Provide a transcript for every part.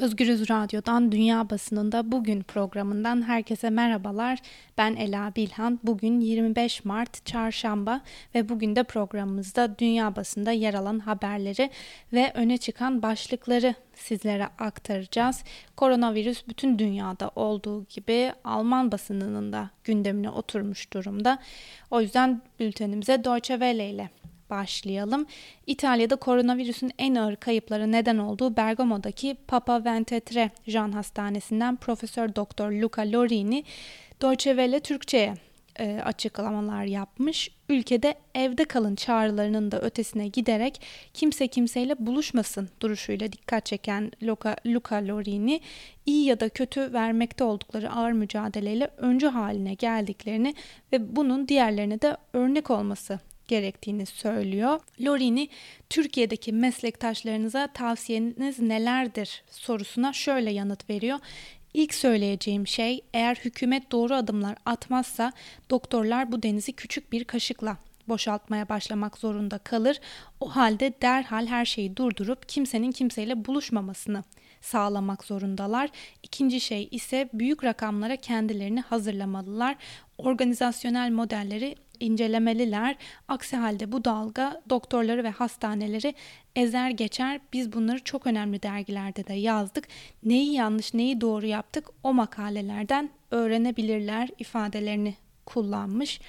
Özgürüz Radyo'dan Dünya Basınında Bugün programından herkese merhabalar. Ben Ela Bilhan. Bugün 25 Mart Çarşamba ve bugün de programımızda dünya basında yer alan haberleri ve öne çıkan başlıkları sizlere aktaracağız. Koronavirüs bütün dünyada olduğu gibi Alman basınının da gündemine oturmuş durumda. O yüzden bültenimize Deutsche Welle ile başlayalım. İtalya'da koronavirüsün en ağır kayıpları neden olduğu Bergamo'daki Papa Ventetre Jan Hastanesi'nden Profesör Doktor Luca Lorini Deutsche Welle Türkçe'ye e, açıklamalar yapmış. Ülkede evde kalın çağrılarının da ötesine giderek kimse kimseyle buluşmasın duruşuyla dikkat çeken Luca, Luca Lorini iyi ya da kötü vermekte oldukları ağır mücadeleyle öncü haline geldiklerini ve bunun diğerlerine de örnek olması gerektiğini söylüyor. Lorini Türkiye'deki meslektaşlarınıza tavsiyeniz nelerdir sorusuna şöyle yanıt veriyor. İlk söyleyeceğim şey eğer hükümet doğru adımlar atmazsa doktorlar bu denizi küçük bir kaşıkla boşaltmaya başlamak zorunda kalır. O halde derhal her şeyi durdurup kimsenin kimseyle buluşmamasını sağlamak zorundalar. İkinci şey ise büyük rakamlara kendilerini hazırlamalılar. Organizasyonel modelleri incelemeliler. Aksi halde bu dalga doktorları ve hastaneleri ezer geçer. Biz bunları çok önemli dergilerde de yazdık. Neyi yanlış, neyi doğru yaptık o makalelerden öğrenebilirler ifadelerini kullanmış.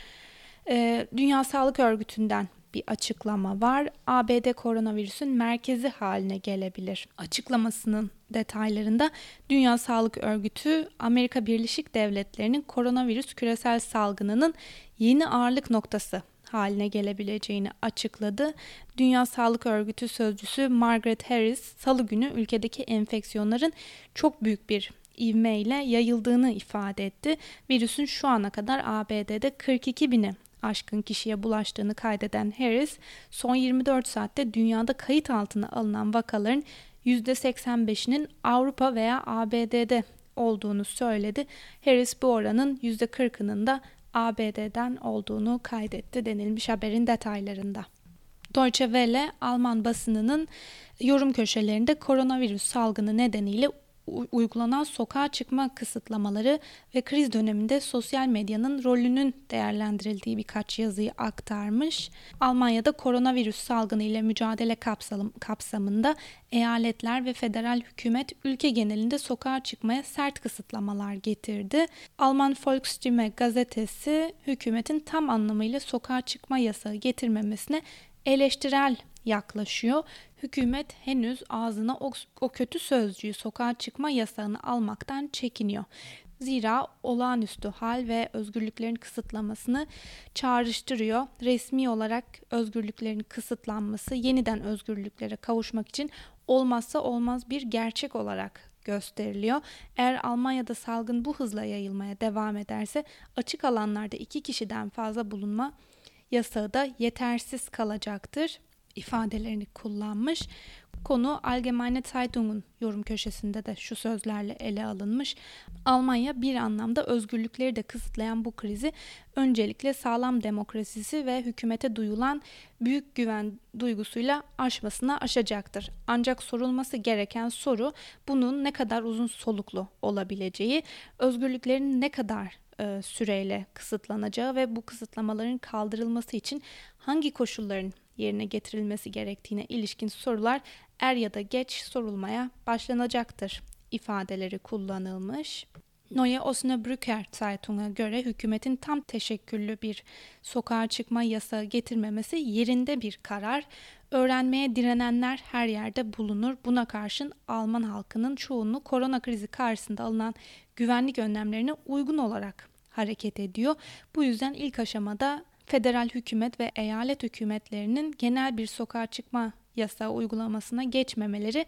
Ee, Dünya Sağlık Örgütü'nden bir açıklama var. ABD koronavirüsün merkezi haline gelebilir. Açıklamasının detaylarında Dünya Sağlık Örgütü Amerika Birleşik Devletleri'nin koronavirüs küresel salgınının yeni ağırlık noktası haline gelebileceğini açıkladı. Dünya Sağlık Örgütü sözcüsü Margaret Harris salı günü ülkedeki enfeksiyonların çok büyük bir ivmeyle yayıldığını ifade etti. Virüsün şu ana kadar ABD'de 42 bini aşkın kişiye bulaştığını kaydeden Harris, son 24 saatte dünyada kayıt altına alınan vakaların %85'inin Avrupa veya ABD'de olduğunu söyledi. Harris bu oranın %40'ının da ABD'den olduğunu kaydetti denilmiş haberin detaylarında. Deutsche Welle Alman basınının yorum köşelerinde koronavirüs salgını nedeniyle uygulanan sokağa çıkma kısıtlamaları ve kriz döneminde sosyal medyanın rolünün değerlendirildiği birkaç yazıyı aktarmış. Almanya'da koronavirüs salgını ile mücadele kapsamında eyaletler ve federal hükümet ülke genelinde sokağa çıkmaya sert kısıtlamalar getirdi. Alman Volksstimme gazetesi hükümetin tam anlamıyla sokağa çıkma yasağı getirmemesine eleştirel yaklaşıyor. Hükümet henüz ağzına o, o kötü sözcüğü sokağa çıkma yasağını almaktan çekiniyor. Zira olağanüstü hal ve özgürlüklerin kısıtlamasını çağrıştırıyor. Resmi olarak özgürlüklerin kısıtlanması yeniden özgürlüklere kavuşmak için olmazsa olmaz bir gerçek olarak gösteriliyor. Eğer Almanya'da salgın bu hızla yayılmaya devam ederse açık alanlarda iki kişiden fazla bulunma yasağı da yetersiz kalacaktır ifadelerini kullanmış. Konu Allgemeine Zeitung'un yorum köşesinde de şu sözlerle ele alınmış. Almanya bir anlamda özgürlükleri de kısıtlayan bu krizi öncelikle sağlam demokrasisi ve hükümete duyulan büyük güven duygusuyla aşmasına aşacaktır. Ancak sorulması gereken soru bunun ne kadar uzun soluklu olabileceği, özgürlüklerin ne kadar e, süreyle kısıtlanacağı ve bu kısıtlamaların kaldırılması için hangi koşulların yerine getirilmesi gerektiğine ilişkin sorular er ya da geç sorulmaya başlanacaktır ifadeleri kullanılmış. Neue Osnabrücker Zeitung'a göre hükümetin tam teşekküllü bir sokağa çıkma yasağı getirmemesi yerinde bir karar. Öğrenmeye direnenler her yerde bulunur. Buna karşın Alman halkının çoğunluğu korona krizi karşısında alınan güvenlik önlemlerine uygun olarak hareket ediyor. Bu yüzden ilk aşamada federal hükümet ve eyalet hükümetlerinin genel bir sokağa çıkma yasağı uygulamasına geçmemeleri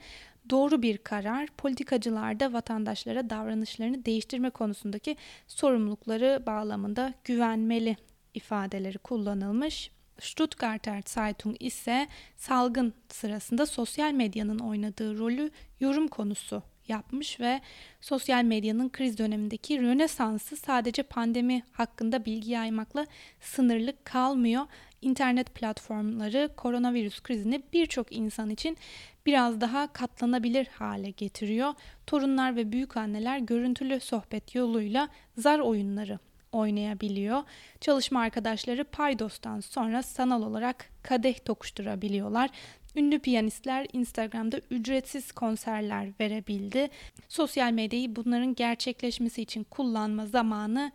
doğru bir karar. Politikacılar da vatandaşlara davranışlarını değiştirme konusundaki sorumlulukları bağlamında güvenmeli ifadeleri kullanılmış. Stuttgarter Zeitung ise salgın sırasında sosyal medyanın oynadığı rolü yorum konusu yapmış ve sosyal medyanın kriz dönemindeki rönesansı sadece pandemi hakkında bilgi yaymakla sınırlı kalmıyor. İnternet platformları koronavirüs krizini birçok insan için biraz daha katlanabilir hale getiriyor. Torunlar ve büyükanneler görüntülü sohbet yoluyla zar oyunları oynayabiliyor. Çalışma arkadaşları paydostan sonra sanal olarak kadeh tokuşturabiliyorlar. Ünlü piyanistler Instagram'da ücretsiz konserler verebildi. Sosyal medyayı bunların gerçekleşmesi için kullanma zamanı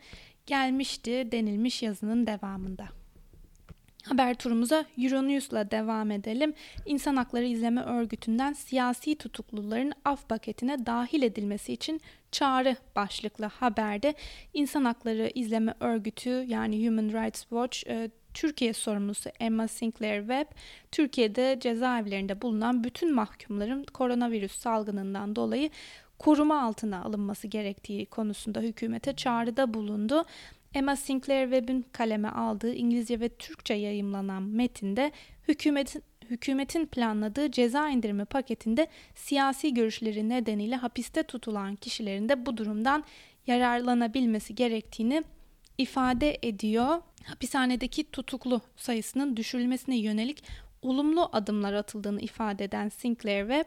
gelmişti denilmiş yazının devamında. Haber turumuza Euronews'la devam edelim. İnsan Hakları İzleme Örgütü'nden siyasi tutukluların af paketine dahil edilmesi için çağrı başlıklı haberde İnsan Hakları İzleme Örgütü yani Human Rights Watch e, Türkiye sorumlusu Emma Sinclair Webb, Türkiye'de cezaevlerinde bulunan bütün mahkumların koronavirüs salgınından dolayı koruma altına alınması gerektiği konusunda hükümete çağrıda bulundu. Emma Sinclair Webb'in kaleme aldığı İngilizce ve Türkçe yayımlanan metinde hükümetin hükümetin planladığı ceza indirimi paketinde siyasi görüşleri nedeniyle hapiste tutulan kişilerin de bu durumdan yararlanabilmesi gerektiğini ifade ediyor. Hapishanedeki tutuklu sayısının düşürülmesine yönelik olumlu adımlar atıldığını ifade eden Sinclair Webb,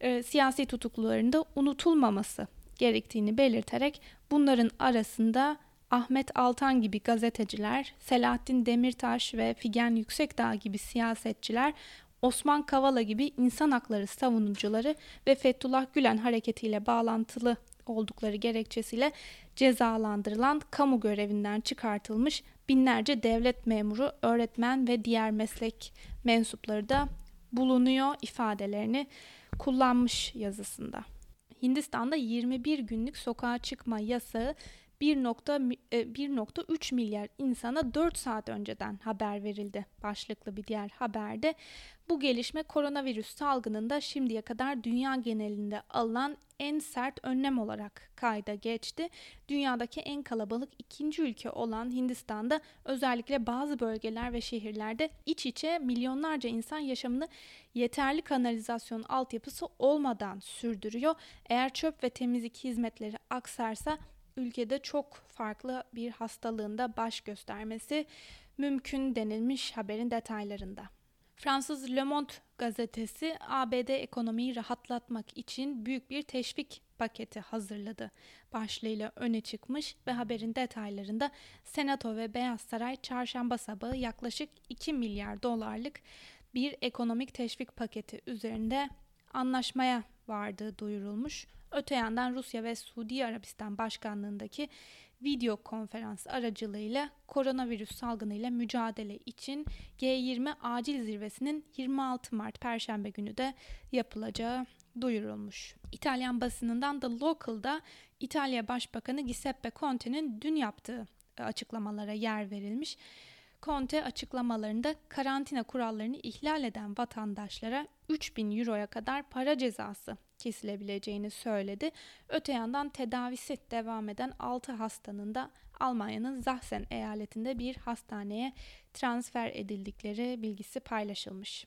e, siyasi tutukluların da unutulmaması gerektiğini belirterek bunların arasında Ahmet Altan gibi gazeteciler, Selahattin Demirtaş ve Figen Yüksekdağ gibi siyasetçiler, Osman Kavala gibi insan hakları savunucuları ve Fethullah Gülen hareketiyle bağlantılı oldukları gerekçesiyle cezalandırılan kamu görevinden çıkartılmış binlerce devlet memuru, öğretmen ve diğer meslek mensupları da bulunuyor ifadelerini kullanmış yazısında. Hindistan'da 21 günlük sokağa çıkma yasağı 1.3 e, milyar insana 4 saat önceden haber verildi başlıklı bir diğer haberde. Bu gelişme koronavirüs salgınında şimdiye kadar dünya genelinde alınan en sert önlem olarak kayda geçti. Dünyadaki en kalabalık ikinci ülke olan Hindistan'da özellikle bazı bölgeler ve şehirlerde iç içe milyonlarca insan yaşamını yeterli kanalizasyon altyapısı olmadan sürdürüyor. Eğer çöp ve temizlik hizmetleri aksarsa ülkede çok farklı bir hastalığında baş göstermesi mümkün denilmiş haberin detaylarında. Fransız Le Monde gazetesi ABD ekonomiyi rahatlatmak için büyük bir teşvik paketi hazırladı. Başlığıyla öne çıkmış ve haberin detaylarında Senato ve Beyaz Saray çarşamba sabahı yaklaşık 2 milyar dolarlık bir ekonomik teşvik paketi üzerinde anlaşmaya vardığı duyurulmuş. Öte yandan Rusya ve Suudi Arabistan başkanlığındaki video konferans aracılığıyla koronavirüs salgınıyla mücadele için G20 acil zirvesinin 26 Mart Perşembe günü de yapılacağı duyurulmuş. İtalyan basınından The Local'da İtalya Başbakanı Giuseppe Conte'nin dün yaptığı açıklamalara yer verilmiş. Conte açıklamalarında karantina kurallarını ihlal eden vatandaşlara 3000 euroya kadar para cezası kesilebileceğini söyledi. Öte yandan tedavisi devam eden 6 hastanın da Almanya'nın Sachsen eyaletinde bir hastaneye transfer edildikleri bilgisi paylaşılmış.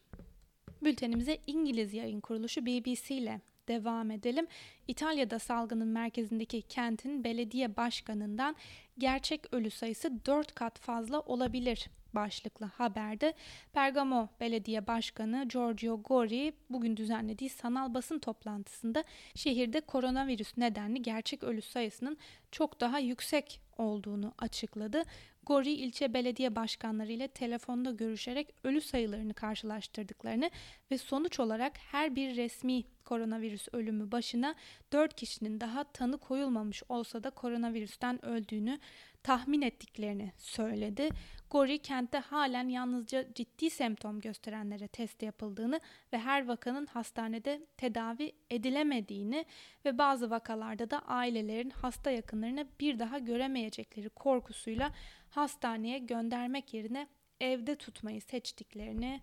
Bültenimize İngiliz yayın kuruluşu BBC ile devam edelim. İtalya'da salgının merkezindeki kentin belediye başkanından gerçek ölü sayısı 4 kat fazla olabilir başlıklı haberde Bergamo Belediye Başkanı Giorgio Gori bugün düzenlediği sanal basın toplantısında şehirde koronavirüs nedenli gerçek ölü sayısının çok daha yüksek olduğunu açıkladı. Gori ilçe belediye başkanları ile telefonda görüşerek ölü sayılarını karşılaştırdıklarını ve sonuç olarak her bir resmi koronavirüs ölümü başına 4 kişinin daha tanı koyulmamış olsa da koronavirüsten öldüğünü tahmin ettiklerini söyledi. Gori kentte halen yalnızca ciddi semptom gösterenlere test yapıldığını ve her vakanın hastanede tedavi edilemediğini ve bazı vakalarda da ailelerin hasta yakınlarını bir daha göremeyecekleri korkusuyla hastaneye göndermek yerine evde tutmayı seçtiklerini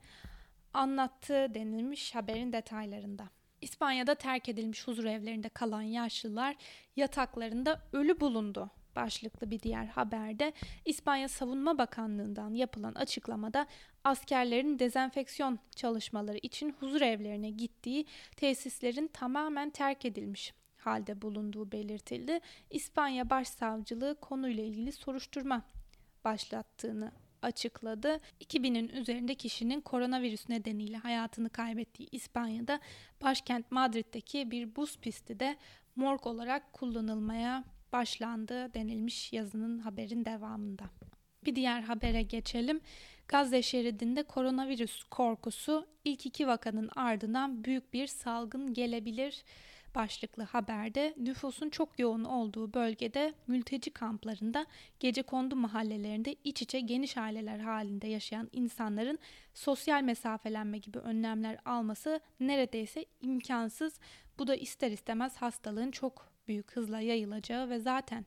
anlattı denilmiş haberin detaylarında. İspanya'da terk edilmiş huzur evlerinde kalan yaşlılar yataklarında ölü bulundu başlıklı bir diğer haberde İspanya Savunma Bakanlığı'ndan yapılan açıklamada askerlerin dezenfeksiyon çalışmaları için huzur evlerine gittiği tesislerin tamamen terk edilmiş halde bulunduğu belirtildi. İspanya Başsavcılığı konuyla ilgili soruşturma başlattığını açıkladı. 2000'in üzerinde kişinin koronavirüs nedeniyle hayatını kaybettiği İspanya'da başkent Madrid'deki bir buz pisti de morg olarak kullanılmaya başlandı denilmiş yazının haberin devamında. Bir diğer habere geçelim. Gazze şeridinde koronavirüs korkusu ilk iki vakanın ardından büyük bir salgın gelebilir başlıklı haberde nüfusun çok yoğun olduğu bölgede mülteci kamplarında gece kondu mahallelerinde iç içe geniş aileler halinde yaşayan insanların sosyal mesafelenme gibi önlemler alması neredeyse imkansız. Bu da ister istemez hastalığın çok büyük hızla yayılacağı ve zaten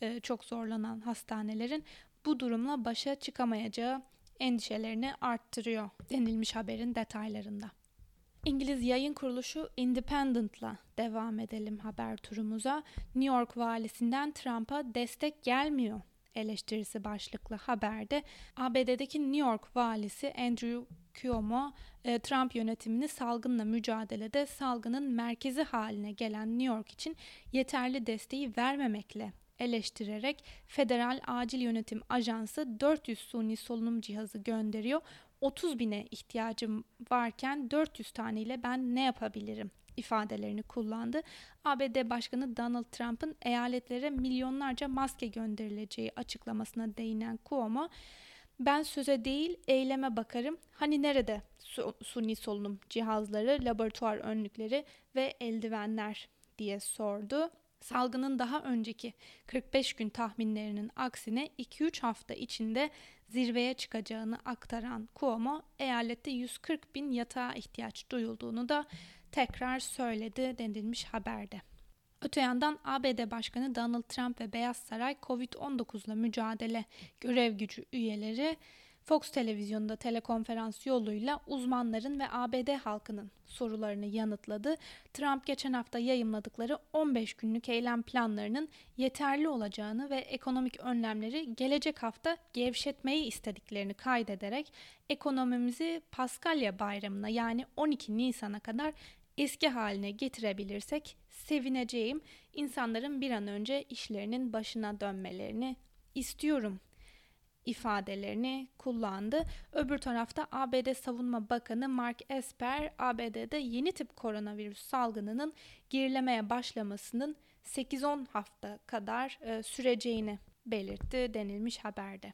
e, çok zorlanan hastanelerin bu durumla başa çıkamayacağı endişelerini arttırıyor denilmiş haberin detaylarında. İngiliz yayın kuruluşu Independent'la devam edelim haber turumuza. New York valisinden Trump'a destek gelmiyor eleştirisi başlıklı haberde ABD'deki New York valisi Andrew Cuomo, e, Trump yönetimini salgınla mücadelede salgının merkezi haline gelen New York için yeterli desteği vermemekle eleştirerek Federal Acil Yönetim Ajansı 400 suni solunum cihazı gönderiyor. 30 bine ihtiyacım varken 400 taneyle ben ne yapabilirim ifadelerini kullandı. ABD Başkanı Donald Trump'ın eyaletlere milyonlarca maske gönderileceği açıklamasına değinen Cuomo, ben söze değil eyleme bakarım. Hani nerede su, suni solunum cihazları, laboratuvar önlükleri ve eldivenler diye sordu. Salgının daha önceki 45 gün tahminlerinin aksine 2-3 hafta içinde zirveye çıkacağını aktaran Cuomo, eyalette 140 bin yatağa ihtiyaç duyulduğunu da tekrar söyledi denilmiş haberde. Öte yandan ABD Başkanı Donald Trump ve Beyaz Saray COVID-19 ile mücadele görev gücü üyeleri Fox televizyonda telekonferans yoluyla uzmanların ve ABD halkının sorularını yanıtladı. Trump geçen hafta yayımladıkları 15 günlük eylem planlarının yeterli olacağını ve ekonomik önlemleri gelecek hafta gevşetmeyi istediklerini kaydederek ekonomimizi Paskalya bayramına yani 12 Nisan'a kadar eski haline getirebilirsek sevineceğim. İnsanların bir an önce işlerinin başına dönmelerini istiyorum ifadelerini kullandı. Öbür tarafta ABD Savunma Bakanı Mark Esper, ABD'de yeni tip koronavirüs salgınının gerilemeye başlamasının 8-10 hafta kadar e, süreceğini belirtti denilmiş haberde.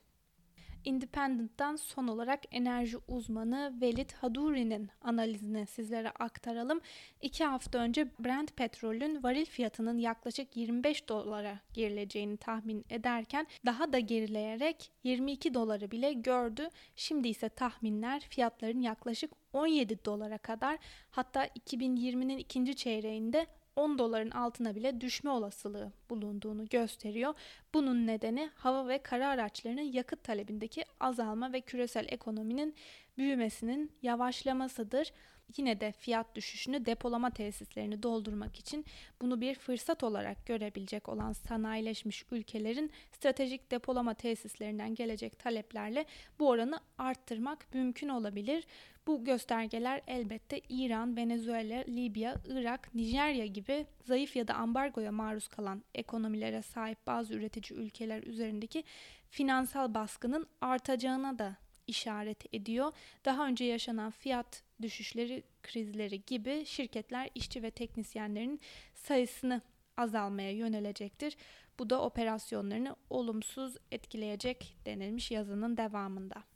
Independent'tan son olarak enerji uzmanı Velit Haduri'nin analizini sizlere aktaralım. İki hafta önce Brent petrolün varil fiyatının yaklaşık 25 dolara gerileceğini tahmin ederken daha da gerileyerek 22 doları bile gördü. Şimdi ise tahminler fiyatların yaklaşık 17 dolara kadar hatta 2020'nin ikinci çeyreğinde 10 doların altına bile düşme olasılığı bulunduğunu gösteriyor. Bunun nedeni hava ve kara araçlarının yakıt talebindeki azalma ve küresel ekonominin büyümesinin yavaşlamasıdır. Yine de fiyat düşüşünü depolama tesislerini doldurmak için bunu bir fırsat olarak görebilecek olan sanayileşmiş ülkelerin stratejik depolama tesislerinden gelecek taleplerle bu oranı arttırmak mümkün olabilir. Bu göstergeler elbette İran, Venezuela, Libya, Irak, Nijerya gibi zayıf ya da ambargoya maruz kalan ekonomilere sahip bazı üretici ülkeler üzerindeki finansal baskının artacağına da işaret ediyor. Daha önce yaşanan fiyat düşüşleri, krizleri gibi şirketler işçi ve teknisyenlerin sayısını azalmaya yönelecektir. Bu da operasyonlarını olumsuz etkileyecek denilmiş yazının devamında.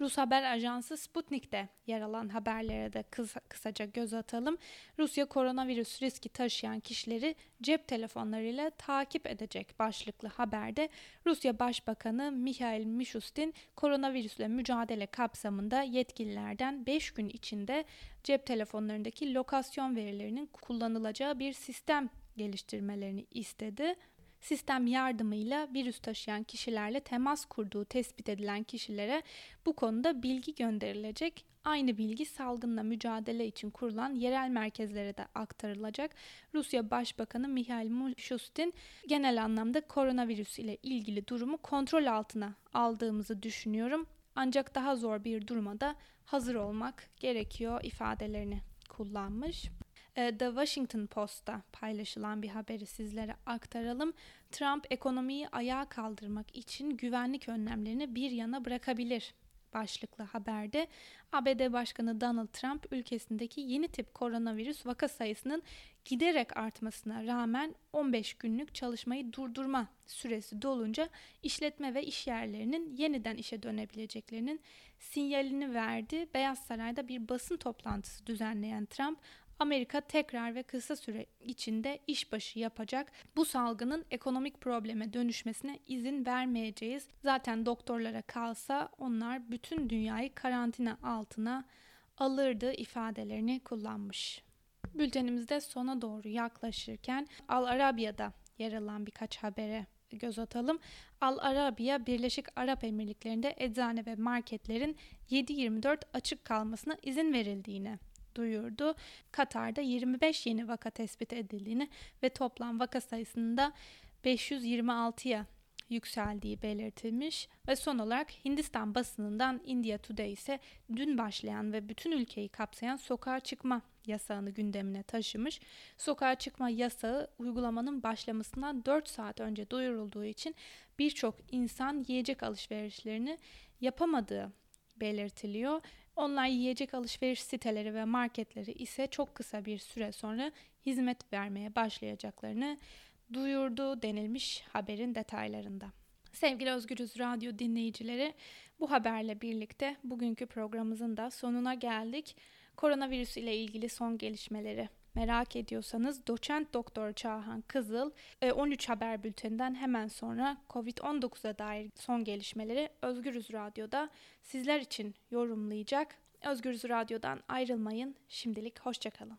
Rus haber ajansı Sputnik'te yer alan haberlere de kısa, kısaca göz atalım. Rusya koronavirüs riski taşıyan kişileri cep telefonlarıyla takip edecek başlıklı haberde Rusya Başbakanı Mikhail Mishustin koronavirüsle mücadele kapsamında yetkililerden 5 gün içinde cep telefonlarındaki lokasyon verilerinin kullanılacağı bir sistem geliştirmelerini istedi sistem yardımıyla virüs taşıyan kişilerle temas kurduğu tespit edilen kişilere bu konuda bilgi gönderilecek. Aynı bilgi salgınla mücadele için kurulan yerel merkezlere de aktarılacak. Rusya Başbakanı Mihail Mishustin genel anlamda koronavirüs ile ilgili durumu kontrol altına aldığımızı düşünüyorum. Ancak daha zor bir duruma da hazır olmak gerekiyor ifadelerini kullanmış. E, The Washington Post'ta paylaşılan bir haberi sizlere aktaralım. Trump ekonomiyi ayağa kaldırmak için güvenlik önlemlerini bir yana bırakabilir başlıklı haberde ABD Başkanı Donald Trump ülkesindeki yeni tip koronavirüs vaka sayısının giderek artmasına rağmen 15 günlük çalışmayı durdurma süresi dolunca işletme ve iş yerlerinin yeniden işe dönebileceklerinin sinyalini verdi. Beyaz Saray'da bir basın toplantısı düzenleyen Trump Amerika tekrar ve kısa süre içinde işbaşı yapacak. Bu salgının ekonomik probleme dönüşmesine izin vermeyeceğiz. Zaten doktorlara kalsa onlar bütün dünyayı karantina altına alırdı ifadelerini kullanmış. Bültenimizde sona doğru yaklaşırken Al Arabiya'da yer alan birkaç habere göz atalım. Al Arabiya Birleşik Arap Emirlikleri'nde eczane ve marketlerin 7-24 açık kalmasına izin verildiğini duyurdu. Katar'da 25 yeni vaka tespit edildiğini ve toplam vaka sayısında 526'ya yükseldiği belirtilmiş ve son olarak Hindistan basınından India Today ise dün başlayan ve bütün ülkeyi kapsayan sokağa çıkma yasağını gündemine taşımış. Sokağa çıkma yasağı uygulamanın başlamasından 4 saat önce duyurulduğu için birçok insan yiyecek alışverişlerini yapamadığı belirtiliyor. Online yiyecek alışveriş siteleri ve marketleri ise çok kısa bir süre sonra hizmet vermeye başlayacaklarını duyurdu denilmiş haberin detaylarında. Sevgili Özgürüz Radyo dinleyicileri, bu haberle birlikte bugünkü programımızın da sonuna geldik. Koronavirüs ile ilgili son gelişmeleri merak ediyorsanız doçent doktor Çağhan Kızıl 13 e, haber bülteninden hemen sonra COVID-19'a dair son gelişmeleri Özgürüz Radyo'da sizler için yorumlayacak. Özgürüz Radyo'dan ayrılmayın. Şimdilik hoşçakalın.